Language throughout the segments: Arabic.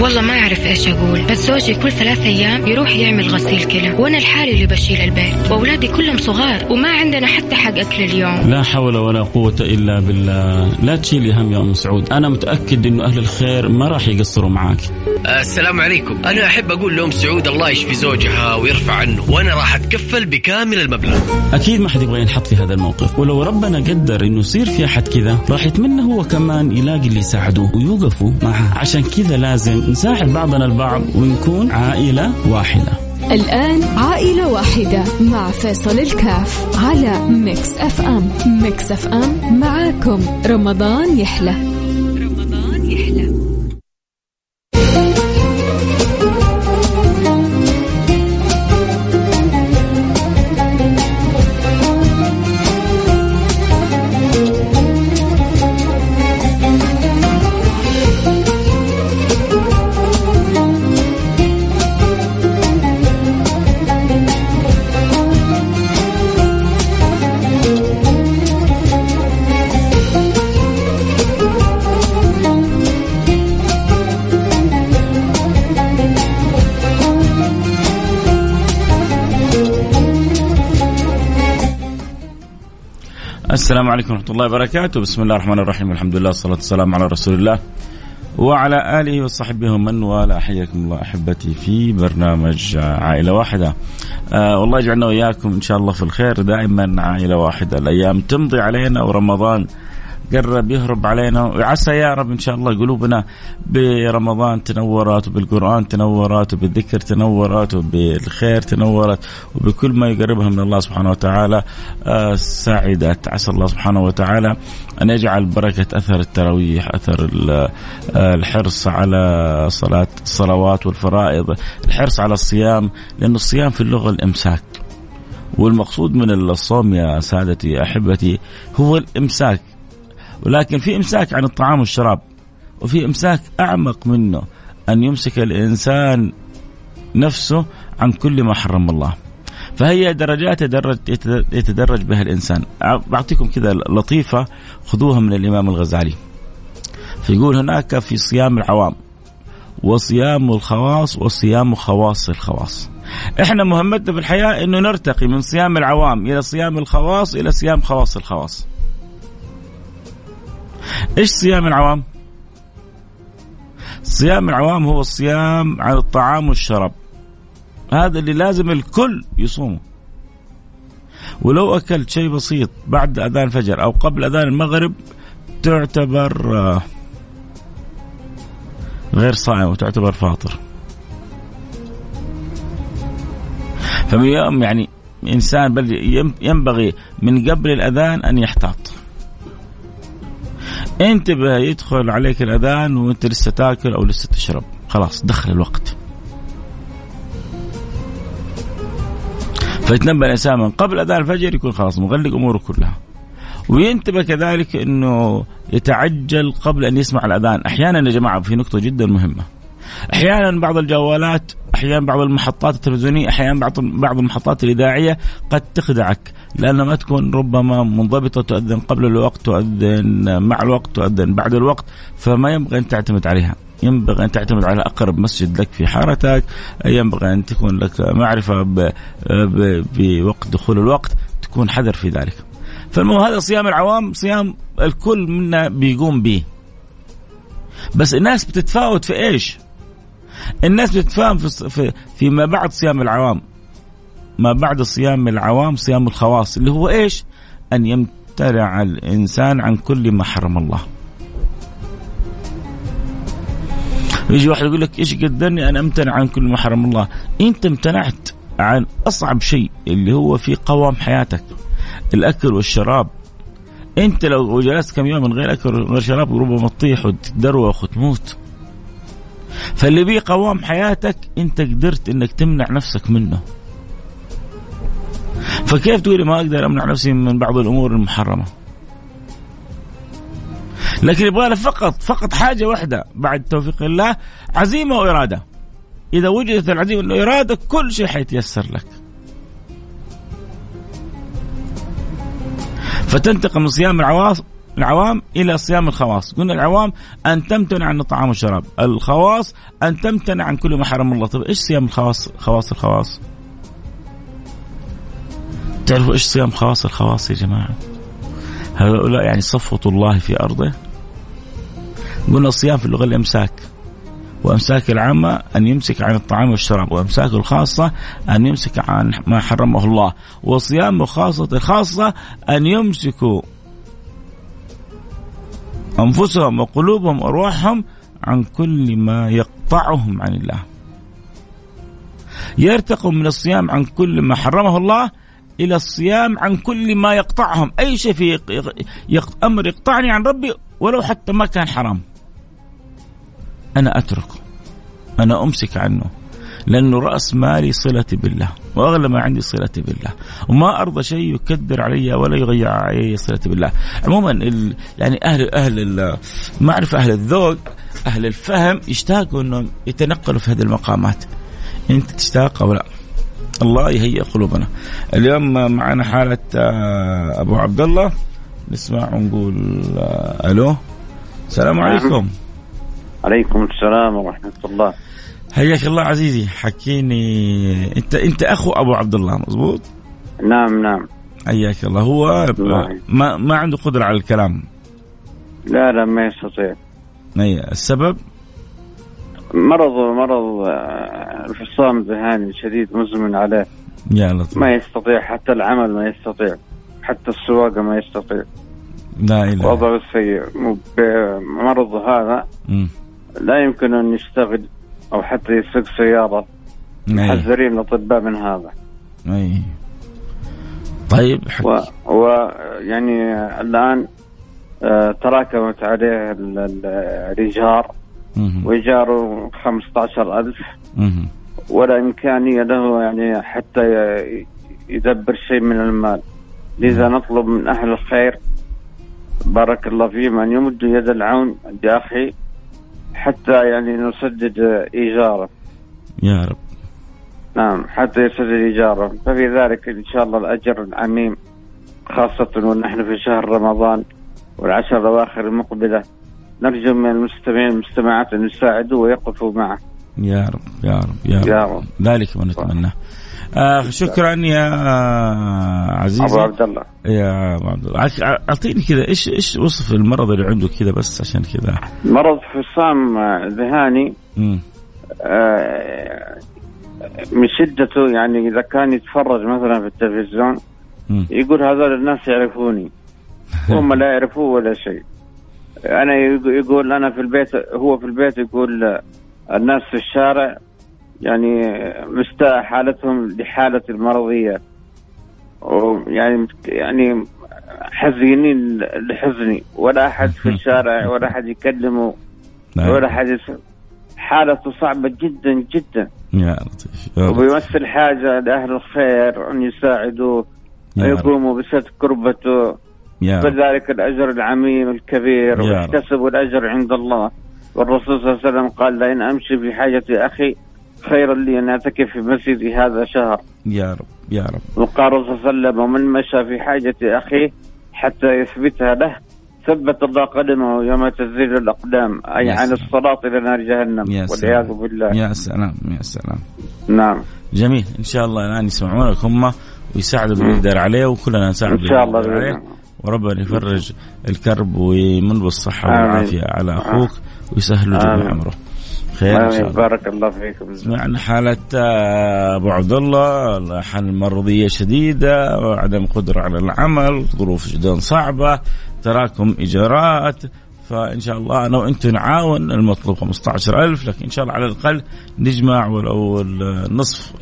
والله ما أعرف إيش أقول بس زوجي كل ثلاث أيام يروح يعمل غسيل كلى وأنا الحالي اللي بشيل البيت وأولادي كلهم صغار وما عندنا حتى حق أكل اليوم. لا حول ولا قوة إلا بالله. لا تشيلي هم يا أم سعود أنا متأكد إنه أهل الخير ما راح يقصروا معاك. السلام عليكم. أنا أحب أقول لأم سعود الله يشفي زوجها ويرفع عنه وأنا راح أتكفل بكامل المبلغ. أكيد ما حد يبغى ينحط في هذا الموقف. ولو ربنا قدر إنه يصير في أحد كذا راح يتمنى هو كمان يلاقي اللي يساعدوه ويوقفوا معه. عشان كذا لازم نساعد بعضنا البعض ونكون عائلة واحدة. الآن عائلة واحدة مع فيصل الكاف على Mix FM. Mix FM معاكم. رمضان يحلى. رمضان يحلى. السلام عليكم ورحمة الله وبركاته. بسم الله الرحمن الرحيم. والحمد لله والصلاة والسلام على رسول الله وعلى آله وصحبه ومن والاه. حياكم الله أحبتي في برنامج عائلة واحدة. آه والله يجعلنا وإياكم إن شاء الله في الخير. دائما عائلة واحدة. الأيام تمضي علينا ورمضان قرب يهرب علينا. وعسى يا رب إن شاء الله قلوبنا برمضان تنورت وبالقرآن تنورت وبالذكر تنورت وبالخير تنورت وبكل ما يقربها من الله سبحانه وتعالى. آه، سعدت عسى الله سبحانه وتعالى أن يجعل بركة أثر التراويح أثر آه، الحرص على صلاه الصلوات والفرائض الحرص على الصيام لأن الصيام في اللغة الإمساك. والمقصود من الصوم يا سادتي أحبتي هو الإمساك. ولكن في إمساك عن الطعام والشراب وفي إمساك أعمق منه أن يمسك الإنسان نفسه عن كل ما حرم الله. فهي درجات يتدرج, يتدرج بها الإنسان. بعطيكم كذا لطيفة خذوها من الإمام الغزالي. فيقول هناك في صيام العوام وصيام الخواص وصيام خواص الخواص. إحنا مهمتنا في الحياة إنه نرتقي من صيام العوام إلى صيام الخواص إلى صيام خواص الخواص. إيش صيام العوام؟ صيام العوام هو الصيام عن الطعام والشراب. هذا اللي لازم الكل يصومه. ولو أكلت شيء بسيط بعد أذان الفجر أو قبل أذان المغرب تعتبر غير صائم وتعتبر فاطر. فمن يوم يعني إنسان بل ينبغي من قبل الأذان أن يحتاط. انتبه يدخل عليك الأذان وانت لسه تاكل أو لسه تشرب. خلاص دخل الوقت. فيتنبه الإنسان من قبل أذان الفجر يكون خلاص مغلق أموره كلها. وينتبه كذلك إنه يتعجل قبل أن يسمع الأذان. أحيانا يا جماعة في نقطة جدا مهمة. أحيانا بعض الجوالات أحيانا بعض المحطات التلفزيونية أحيانا بعض بعض المحطات الإذاعية قد تخدعك. لأنها ما تكون ربما منضبطة تؤذن قبل الوقت تؤذن مع الوقت تؤذن بعد الوقت. فما ينبغي أن تعتمد عليها. ينبغي أن تعتمد على أقرب مسجد لك في حارتك. ينبغي أن تكون لك معرفة بوقت دخول الوقت. تكون حذر في ذلك. فالمهم هذا صيام العوام صيام الكل منا بيقوم به. بس الناس بتتفاوت في إيش؟ الناس بتتفاهم في فيما بعد صيام العوام. ما بعد صيام العوام صيام الخواص اللي هو إيش؟ أن يمتنع الإنسان عن كل ما حرم الله. يجي واحد يقول لك إيش قدرني أن امتنع عن كل ما حرم الله؟ أنت امتنعت عن أصعب شيء اللي هو في قوام حياتك الأكل والشراب أنت لو جلست كم يوم من غير أكل وغير شراب ربما تطيح وتدروخ وتموت فاللي بيه قوام حياتك أنت قدرت إنك تمنع نفسك منه فكيف تقولي ما أقدر أمنع نفسي من بعض الأمور المحرمة؟ لكن يبغى له فقط فقط حاجة واحدة بعد توفيق الله عزيمة وإرادة. إذا وجدت العزيمة والاراده كل شيء حيتيسر لك. فتنتقل من صيام العواص العوام إلى صيام الخواص، قلنا العوام أن تمتنع عن الطعام والشراب، الخواص أن تمتنع عن كل ما حرم الله، طيب إيش صيام الخواص خواص الخواص؟ تعرفوا إيش صيام خواص الخواص يا جماعة؟ هؤلاء يعني صفوة الله في أرضه. قلنا الصيام في اللغة الإمساك. وإمساك العامة أن يمسك عن الطعام والشراب، وامساك الخاصة أن يمسك عن ما حرمه الله، وصيام خاصه الخاصة أن يمسكوا أنفسهم وقلوبهم وأرواحهم عن كل ما يقطعهم عن الله. يرتقوا من الصيام عن كل ما حرمه الله إلى الصيام عن كل ما يقطعهم، أي شيء في أمر يقطعني عن ربي ولو حتى ما كان حرام. أنا اتركه. أنا أمسك عنه. لأنه رأس مالي صلتي بالله وأغلى ما عندي صلتي بالله وما أرضى شيء يكدر علي ولا يغير علي صلتي بالله عموما. يعني أهل أهل المعرفه أهل الذوق أهل الفهم يشتاقوا إنهم يتنقلوا في هذه المقامات انت تشتاق أو لا الله يهيئ قلوبنا. اليوم معنا حالة آه، أبو عبد الله نسمع ونقول آه، ألو. السلام عليكم. عليكم السلام ورحمة الله. حياك الله عزيزي. حكيني أنت أنت أخو أبو عبد الله مزبوط نعم نعم. حياك الله. هو ما ما عنده قدرة على الكلام. لا لا ما يستطيع. اي السبب؟ مرض مرض آه، انفصام ذهاني شديد مزمن عليه. يا لطيف ما يستطيع حتى العمل ما يستطيع حتى السواقة ما يستطيع. لا إله وضعه سيء. بمرض هذا م. لا يمكن أن يشتغل أو حتى يسوق سيارة. محذرين الأطباء من هذا. أي. طيب حكي. و... و يعني الآن آه تراكمت عليه الايجار وايجاره 15000 ولا إمكانية له يعني حتى يدبر شيء من المال. لذا نطلب من أهل الخير بارك الله فيهم أن يمدوا يد العون لاخي حتى يعني نسدد إيجاره. يا رب. نعم حتى يسدد إيجاره. ففي ذلك إن شاء الله الأجر العميم خاصة ونحن في شهر رمضان والعشر الأواخر المقبلة. نرجو من المستمعين والمستمعات أن يساعدوا ويقفوا معه. يا رب يا رب يا رب, يا رب. ذلك ما نتمناه آه شكرا يا عزيزي. أبو عبد الله. يا أبو عبد الله. أعطيني كذا إيش إيش وصف المرض اللي عنده كذا بس عشان كذا؟ مرض فصام ذهاني آه من شدته يعني إذا كان يتفرج مثلا في التلفزيون م. يقول هذول الناس يعرفوني. هم لا يعرفوه ولا شيء. أنا يقول أنا في البيت هو في البيت يقول الناس في الشارع يعني مستاء حالتهم لحالة المرضية. ويعني يعني حزينين لحزني. ولا أحد في الشارع ولا أحد يكلمه نعم. ولا أحد حالته صعبة جدا جدا. يا لطيف وبيمثل حاجة لأهل الخير أن يساعدوه ويقوموا بسد كربته. بذلك الأجر العميم الكبير ويحتسبوا الأجر عند الله. والرسول صلى الله عليه وسلم قال لئن أمشي في حاجة أخي خيرا لي أن اعتكف في مسجدي هذا شهر. يا رب يا رب. وقال صلى الله عليه وسلم ومن مشى في حاجة أخيه حتى يثبتها له ثبت الله قدمه يوم تزيل الأقدام. أي عن الصراط إلى نار جهنم. والعياذ بالله. يا سلام يا سلام. نعم. جميل. إن شاء الله الآن يسمعونك هم ويساعدوا باللي يقدر عليه وكلنا نساعد إن شاء الله عليه. وربنا يفرج الكرب ويمن بالصحه والعافية على أخوك ويسهل له جميع أمره. خير إن شاء الله. بارك الله فيكم. سمعنا حالة أبو عبد الله حالة مرضية شديدة وعدم قدرة على العمل ظروف جدا صعبة تراكم ايجارات فإن شاء الله أنا وأنت نعاون المطلوب 15000 لكن إن شاء الله على الأقل نجمع ولو النصف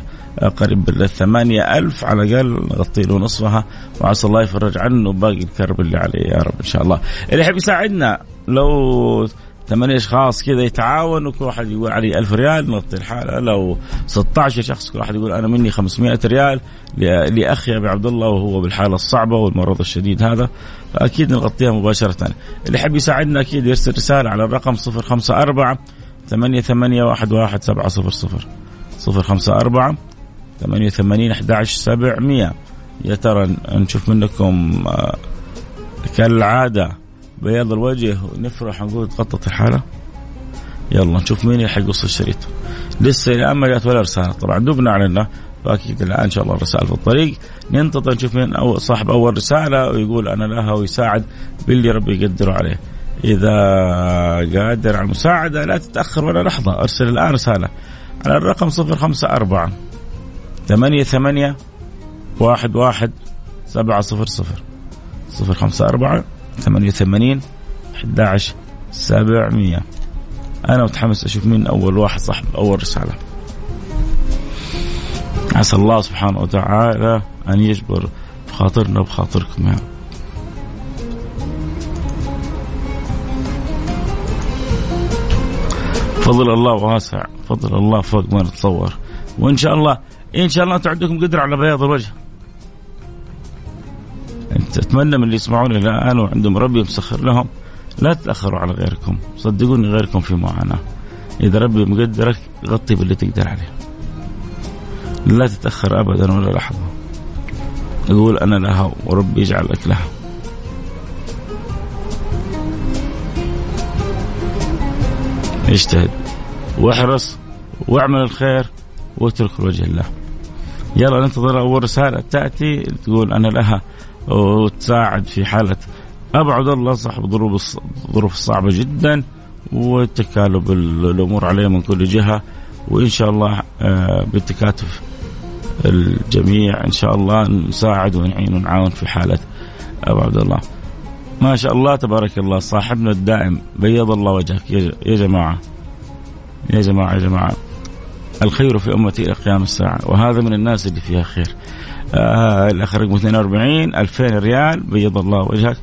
قريب ال 8000 على الأقل نغطي له نصفها. وعسى الله يفرج عنه باقي الكرب اللي عليه يا رب إن شاء الله. اللي يحب يساعدنا لو ثمانية أشخاص كذا يتعاونوا كل واحد يقول علي ألف ريال نغطي الحالة. لو 16 شخص كل واحد يقول أنا مني 500 ريال لأخي أبي عبد الله وهو بالحالة الصعبة والمرض الشديد هذا. فأكيد نغطيها مباشرة. اللي يحب يساعدنا أكيد يرسل رسالة على الرقم 054 ثمانية ثمانية واحد واحد سبعة صفر صفر. صفر خمسة أربعة ثمانية ثمانين أحد عشر سبعمية. يا ترى نشوف منكم آه، كالعادة بياض الوجه ونفرح ونقول تغطت الحالة؟ يلا نشوف مين يلحق يوصل الشريط. لسه الان ما جات ولا رسالة. طبعا دوبنا اعلنا فاكيد الآن إن شاء الله الرسائل في الطريق. ننتظر نشوف مين أو صاحب أول رسالة ويقول أنا لها ويساعد باللي ربي يقدره عليه. إذا قادر على المساعدة لا تتأخر ولا لحظة أرسل الآن رسالة على الرقم 054 ثمانية ثمانية واحد واحد سبعة صفر صفر صفر خمسة أربعة ثمانية ثمانين أحد عشر سبعمية. أنا متحمس أشوف مين أول واحد صاحب أول رسالة. عسى الله سبحانه وتعالى أن يجبر بخاطرنا وبخاطركم يعني. فضل الله واسع فضل الله فوق ما نتصور. وإن شاء الله إن شاء الله أنتم عندكم قدرة على بياض الوجه. أنت أتمنى من اللي يسمعوني الآن وعندهم ربي مسخر لهم لا تتأخروا على غيركم صدقوني غيركم في معاناة. إذا ربي مقدرك غطي باللي تقدر عليه. لا تتأخر أبدا ولا لحظة. يقول أنا لها وربي يجعل لك لها. اجتهد واحرص واعمل الخير. واترك لوجه الله. يلا ننتظر أول رسالة تأتي تقول أنا لها وتساعد في حالة أبعد الله صاحب الظروف الظروف الصعبة جدا وتكالب الأمور عليه من كل جهة وإن شاء الله آه، بالتكاتف الجميع إن شاء الله نساعد ونعين ونعاون في حالة أبو عبد الله. ما شاء الله تبارك الله صاحبنا الدائم بيض الله وجهك. يا جماعة يا جماعة يا جماعة. الخير في أمتي إلى قيام الساعة. وهذا من الناس اللي فيها خير. آه الأخ رقم 42 2000 ريال بيض الله وجهك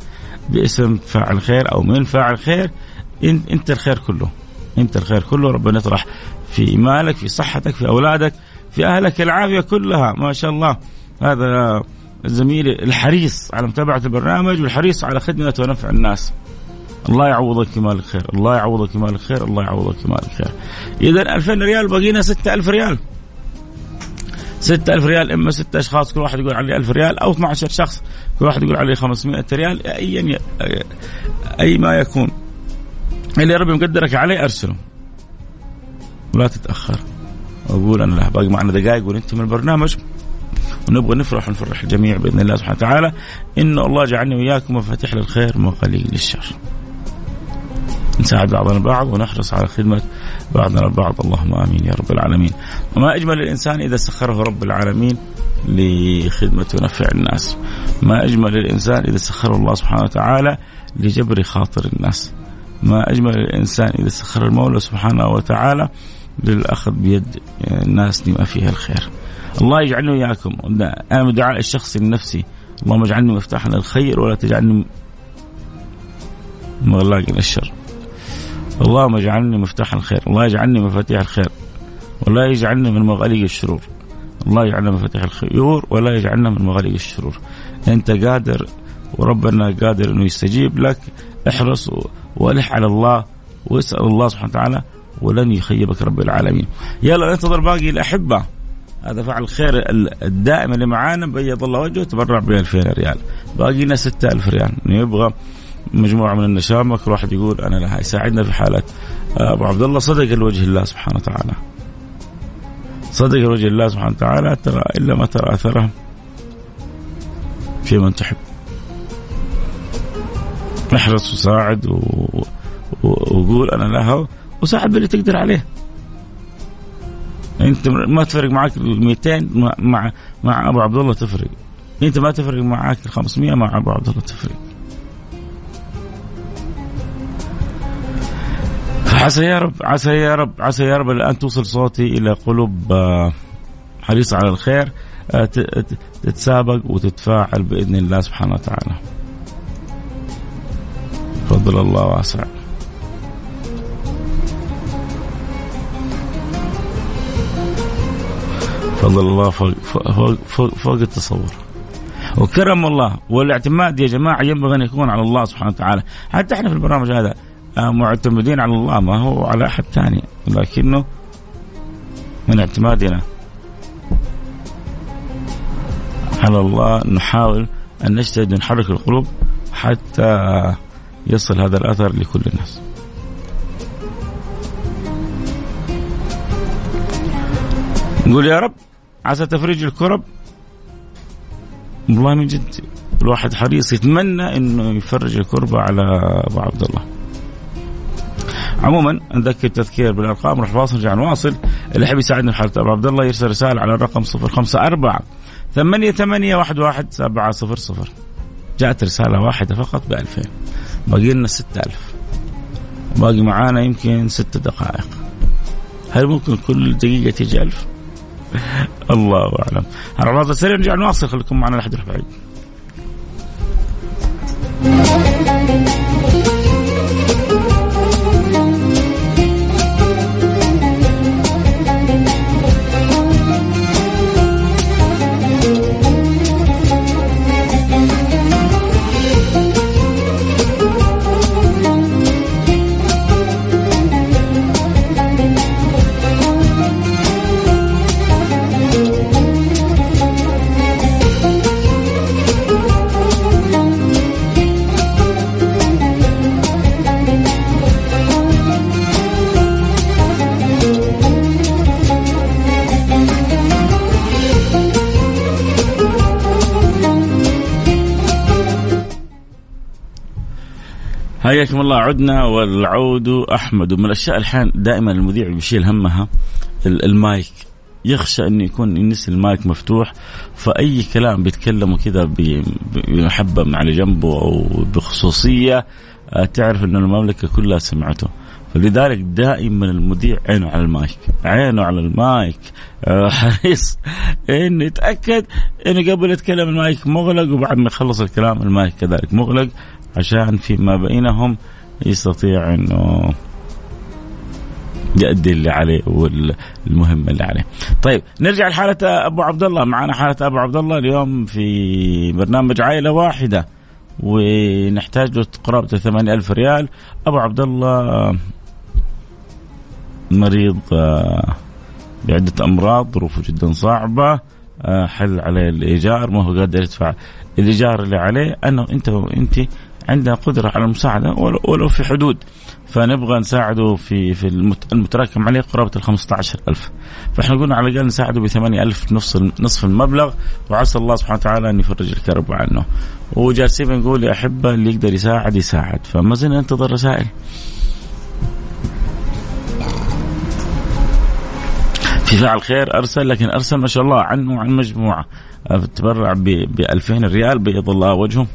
باسم فاعل خير أو من فاعل خير. أنت الخير كله. أنت الخير كله. ربنا يطرح في مالك في صحتك في أولادك في أهلك. العافية كلها. ما شاء الله. هذا زميلي الحريص على متابعة البرنامج والحريص على خدمة ونفع الناس. الله يعوضك كمال الخير. الله يعوضك كمال الخير. الله يعوضك كمال الخير. إذا 2000 ريال بقينا 6000 ريال. 6000 ريال إما ست أشخاص كل واحد يقول علي 1000 ريال أو 12 شخص كل واحد يقول علي 500 ريال. ايا اي ما يكون. اللي ربي مقدرك عليه أرسله. ولا تتأخر. أقول أنا لا باقي معنا دقائق وننتهي من البرنامج. ونبغى نفرح ونفرح الجميع بإذن الله سبحانه وتعالى. انه الله جعلني وإياكم مفاتيح للخير وقليل للشر. نساعد بعضنا البعض ونحرص على خدمة بعضنا البعض. اللهم آمين يا رب العالمين. وما أجمل الإنسان إذا سخره رب العالمين لخدمة ونفع الناس. ما أجمل الإنسان إذا سخره الله سبحانه وتعالى لجبر خاطر الناس. ما أجمل الإنسان إذا سخر المولى سبحانه وتعالى للأخذ بيد الناس لما فيها الخير. الله يجعلني وإياكم. أنا دعاء الشخصي لنفسي. اللهم اجعلني مفتاحا للخير ولا تجعلني مغلاقا للشر. اللهم اجعلني مفتاح الخير الله يجعلني مفاتيح الخير ولا يجعلني من مغاليق الشرور. الله يجعلنا مفاتيح الخيور ولا يجعلنا من مغاليق الشرور. أنت قادر وربنا قادر إنه يستجيب لك. احرص وألح على الله واسأل الله سبحانه وتعالى ولن يخيبك رب العالمين. يلا ننتظر باقي الأحبة. هذا فعل الخير الدائم اللي معانا بيض الله وجهه تبرع ب 2000 ريال. باقي لنا 6000 ريال. نبغى مجموعة من النشامه كل واحد يقول أنا لها يساعدنا في حالة أبو عبد الله صدق لوجه الله سبحانه وتعالى. صدق لوجه الله سبحانه وتعالى ترى إلا ما ترى أثره في من تحب. احرص وساعد. وقول أنا لها وساعد باللي تقدر عليه. أنت ما تفرق معك ال 200 مع مع أبو عبد الله تفرق. أنت ما تفرق معك ال 500 مع أبو عبد الله تفرق. عسى يا رب عسى يا رب عسى يا رب الآن توصل صوتي إلى قلوب آه، حريصه على الخير آه، تتسابق وتتفاعل بإذن الله سبحانه وتعالى. فضل الله واسع. فضل الله فوق, فوق, فوق, فوق التصور. وكرم الله والاعتماد يا جماعة ينبغي أن يكون على الله سبحانه وتعالى، حتى إحنا في البرنامج هذا معتمدين على الله ما هو على أحد ثاني لكنه من اعتمادنا على الله نحاول أن نجتهد ونحرك القلوب حتى يصل هذا الأثر لكل الناس. نقول يا رب عسى تفريج الكرب والله من جد الواحد حريص يتمنى إنه يفرج الكربة على أبو عبد الله. عموما نذكر تذكير بالأرقام نروح فاصل نرجع نواصل. اللي يحب يساعدنا في حاله ابو عبد الله يرسل رسالة على الرقم 054 ثمانية ثمانية واحد واحد سبعة صفر صفر. جاءت رسالة واحدة فقط بألفين. باقي لنا ستة ألف. باقي معانا يمكن ست دقائق. هل ممكن كل دقيقة تيجي ألف؟ الله أعلم. هنروح سريع نرجع نواصل. خليكم معنا لحد بعيد حياكم الله. عدنا والعود أحمد. ومن الأشياء الحين دائما المذيع بيشيل همها المايك. يخشى انه يكون ينسي المايك مفتوح فأي كلام بيتكلمه كذا بمحبة على جنبه أو بخصوصية آه، تعرف ان المملكة كلها سمعته. فلذلك دائما المذيع عينه على المايك عينه على المايك. آه، حريص انه يتاكد انه قبل يتكلم المايك مغلق وبعد ما يخلص الكلام المايك كذلك مغلق عشان فيما بينهم يستطيع إنه يؤدي اللي عليه والمهمه اللي عليه. طيب نرجع لحالة أبو عبد الله. معنا حالة أبو عبد الله اليوم في برنامج عائلة واحدة ونحتاج له قرابه 8000 ريال. أبو عبد الله مريض بعدة أمراض ظروفه جدا صعبة حل عليه الإيجار ما هو قادر يدفع الإيجار اللي عليه. أنا انت وانت عندنا قدرة على المساعدة ولو في حدود. فنبغى نساعده في في المتراكم عليه قرابة ال 15000 فإحنا قلنا على الأقل نساعده ب 8000 نصف نصف المبلغ وعسى الله سبحانه وتعالى أن يفرج الكرب عنه. وجالسين بنقول يا أحبة اللي يقدر يساعد يساعد. فما زلنا ننتظر رسائل. في فاعل خير أرسل لكن أرسل ما شاء الله عنه وعن مجموعة. تبرع ب 2000 ريال بيض الله وجهه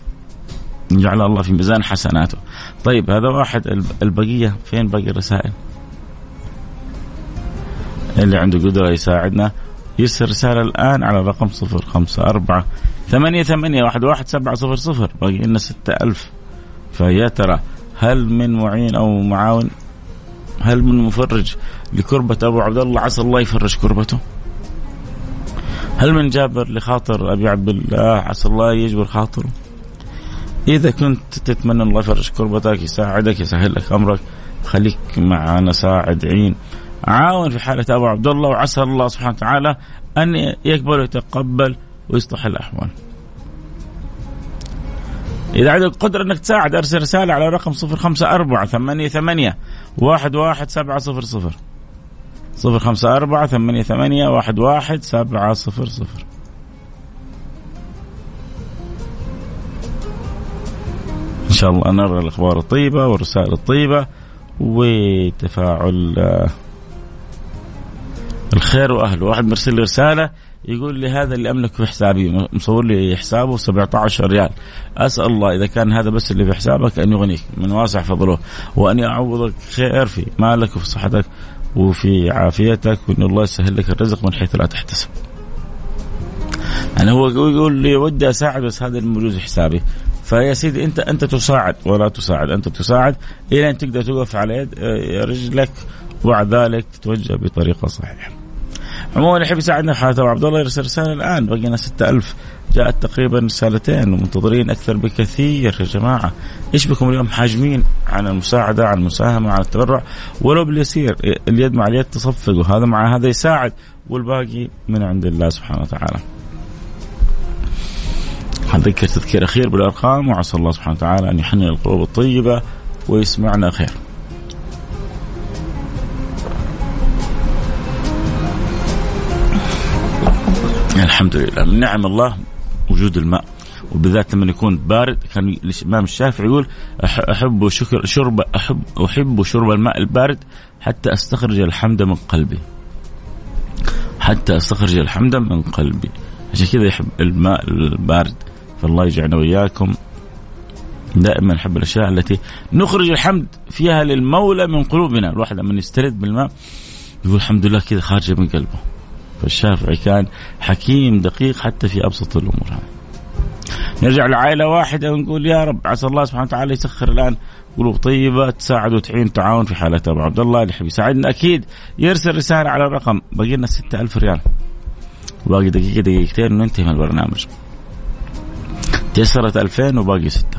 جعل الله في ميزان حسناته. طيب هذا واحد. البقية فين باقي الرسائل؟ اللي عنده قدرة يساعدنا. يرسل رسالة الآن على رقم صفر خمسة أربعة ثمانية ثمانية واحد واحد سبعة صفر صفر. باقي لنا ستة ألف. فيا ترى هل من معين أو معاون؟ هل من مفرج لكربة أبو عبد الله؟ عسى الله يفرج كربته. هل من جابر لخاطر أبي عبد الله؟ عسى الله يجبر خاطره. إذا كنت تتمنى الله يفرج كربتك يساعدك يسهل لك أمرك خليك معنا ساعد عين. عاون في حالة أبو عبد الله وعسى الله سبحانه وتعالى أن يقبل ويتقبل ويصلح الأحوال. إذا عندك قدرة أنك تساعد أرسل رسالة على رقم صفر خمسة أربعة ثمانية ثمانية واحد واحد سبعة صفر صفر. صفر خمسة أربعة ثمانية ثمانية واحد واحد سبعة صفر صفر. إن شاء الله نرى الأخبار الطيبة والرسائل الطيبة وتفاعل آه، الخير وأهله. واحد مرسل لي رسالة يقول لي هذا اللي أملك في حسابي مصور لي حسابه 17 ريال أسأل الله إذا كان هذا بس اللي في حسابك أن يغنيك من واسع فضله وأن يعوضك خير في مالك وفي صحتك وفي عافيتك وأن الله يسهل لك الرزق من حيث لا تحتسب. يعني هو يقول لي ودي أساعد بس هذا الموجود في حسابي فيا سيدي أنت أنت تساعد ولا تساعد أنت تساعد إلى أن تقدر توقف على يد آه، رجلك وبعد ذلك تتوجه بطريقة صحيحة. عموما يحب يساعدنا في حاله عبد الله يرسل رسالة الآن. بقينا 6000 جاءت تقريبا رسالتين ومنتظرين أكثر بكثير يا جماعة. إيش بكم اليوم حاجمين عن المساعدة عن المساهمة عن التبرع؟ ولو باليسير اليد مع اليد تصفق وهذا مع هذا يساعد والباقي من عند الله سبحانه وتعالى. أذكر تذكير أخير بالأرقام وعسى الله سبحانه وتعالى أن يحنن القلوب الطيبة ويسمعنا خير. الحمد لله. من نعم الله وجود الماء. وبالذات لما يكون بارد. كان الإمام الشافعي يقول أحب شكر شرب احب أحب شرب الماء البارد حتى أستخرج الحمد من قلبي. حتى أستخرج الحمد من قلبي. عشان كذا يحب الماء البارد. فالله يجعلنا وإياكم دائما نحب الأشياء التي نخرج الحمد فيها للمولى من قلوبنا. الواحد لما يسترد بالماء يقول الحمد لله كذا خارجة من قلبه. فالشافعي كان حكيم دقيق حتى في أبسط الأمور نرجع لعائلة واحدة ونقول يا رب عسى الله سبحانه وتعالى يسخر الآن قلوب طيبة تساعد وتعين تعاون في حالة أبو عبد الله اللي يحب يساعدنا. أكيد يرسل رسالة على الرقم باقي لنا 6000 ريال. باقي دقيقة دقيقتين وننتهي من البرنامج. تيسرت 2000 وباقي ستة.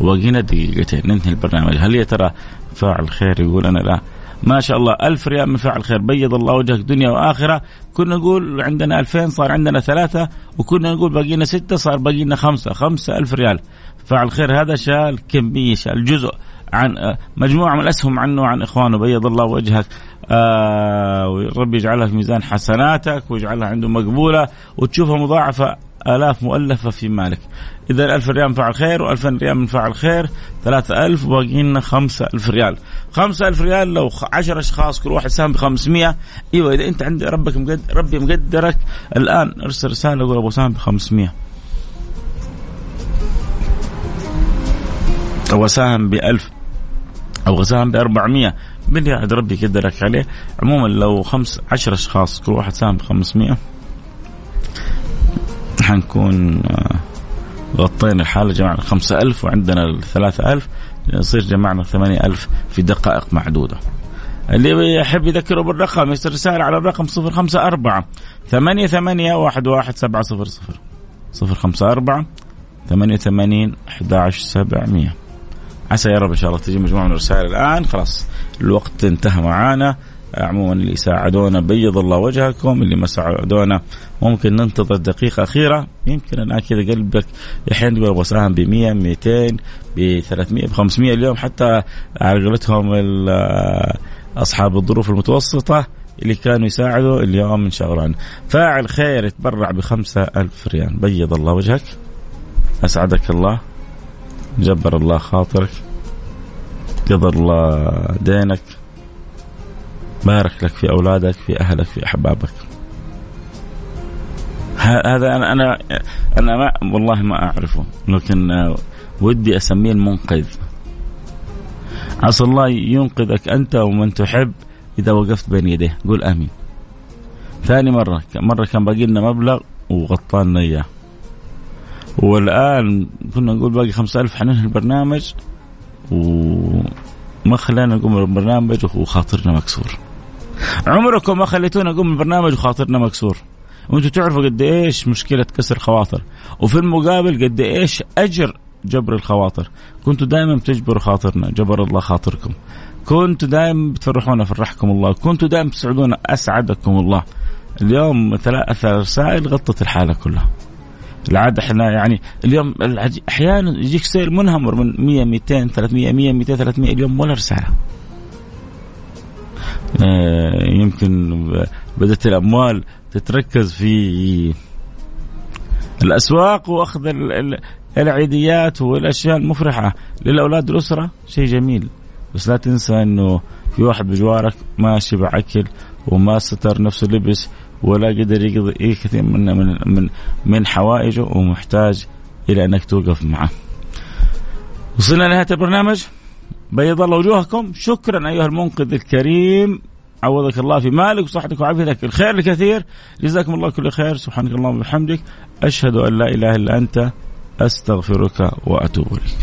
وباقينا دقيقتين. ننهي البرنامج. هل يا ترى فاعل خير يقول أنا لا؟ ما شاء الله ألف ريال من فعل خير. بيض الله وجهك دنيا وآخرة. كنا نقول عندنا ألفين صار عندنا ثلاثة وكنا نقول باقينا ستة صار باقينا خمسة. خمسة ألف ريال. فعل خير هذا شال كمية شال جزء عن آه، مجموعة من الأسهم عنه وعن إخوانه. بيض الله وجهك. آه ورب يجعلها في ميزان حسناتك ويجعلها عنده مقبولة وتشوفها مضاعفة آلاف مؤلفة في مالك. إذا ألف ريال من فعل خير وألف ريال من فعل خير ثلاثة ألف وباقي لنا خمسة ألف ريال. خمسة ألف ريال لو عشر أشخاص كل واحد ساهم بخمسمية. أيوة إذا أنت عند ربك مقدر ربي مقدرك الآن أرسل رسالة قول أبو سام بخمسمية. أو أساهم بألف أو أساهم بأربعمية. من يعد ربي يقدرك عليه. عموما لو خمس عشر أشخاص كل واحد ساهم بخمسمية. حنكون آه، غطينا الحالة جمعنا خمسة ألف وعندنا الثلاثة ألف. يصير جمعنا ثمانية ألف في دقائق معدودة. اللي يحب يذكره بالرقم يرسل رسالة على الرقم صفر خمسة أربعة ثمانية ثمانية واحد واحد سبعة صفر صفر. صفر خمسة أربعة ثمانية ثمانين أحد عشر سبعمية. عسى يا رب إن شاء الله تجي مجموعة من الرسائل الآن. خلاص الوقت انتهى معانا. عموما اللي ساعدونا بيض الله وجهكم اللي ما ساعدونا ممكن ننتظر دقيقة أخيرة. يمكن الآن كذا قلبك أحيانا تقول أبغى أساهم ب 100 200 ب 300 ب 500 اليوم. حتى على قولتهم أصحاب الظروف المتوسطة اللي كانوا يساعدوا اليوم انشغلوا عنه فاعل خير يتبرع بخمسة ألف ريال. بيض الله وجهك. أسعدك الله. جبر الله خاطرك. قضى الله دينك. بارك لك في أولادك في أهلك في أحبابك. هذا أنا أنا أنا ما والله ما أعرفه لكن ودي أسميه المنقذ. عسى الله ينقذك أنت ومن تحب إذا وقفت بين يديه. قول آمين. ثاني مرة مرة كان باقي لنا مبلغ وغطانا إياه. والآن كنا نقول باقي خمسة ألف حننهي البرنامج وما خلانا نقوم بالبرنامج وخاطرنا مكسور. عمركم ما خليتونا نقوم البرنامج وخاطرنا مكسور. وأنتم تعرفوا قد إيش مشكلة كسر خواطر. وفي المقابل قد إيش أجر جبر الخواطر. كنتوا دائما بتجبروا خاطرنا. جبر الله خاطركم. كنتوا دائما بتفرحونا فرحكم الله. كنتوا دائما تسعدونا أسعدكم الله. اليوم ثلاث رسائل غطت الحالة كلها. العادة إحنا يعني اليوم أحيانا يجيك سير منهمر من 100 200 300 100 200 300 اليوم ولا رسالة. يمكن بدأت الأموال تتركز في الأسواق وأخذ العيديات والأشياء المفرحة. للأولاد الأسرة شيء جميل. بس لا تنسى أنه في واحد بجوارك ماشي بعكل وما ستر نفسه لبس ولا قدر يقضي كثير من من من, من حوائجه ومحتاج إلى أنك توقف معه. وصلنا لنهاية البرنامج. بيض الله وجوهكم. شكرا أيها المنقذ الكريم. عوضك الله في مالك وصحتك وعافيتك. الخير الكثير جزاكم الله كل خير. سبحانك اللهم وبحمدك أشهد أن لا إله إلا أنت أستغفرك وأتوب إليك.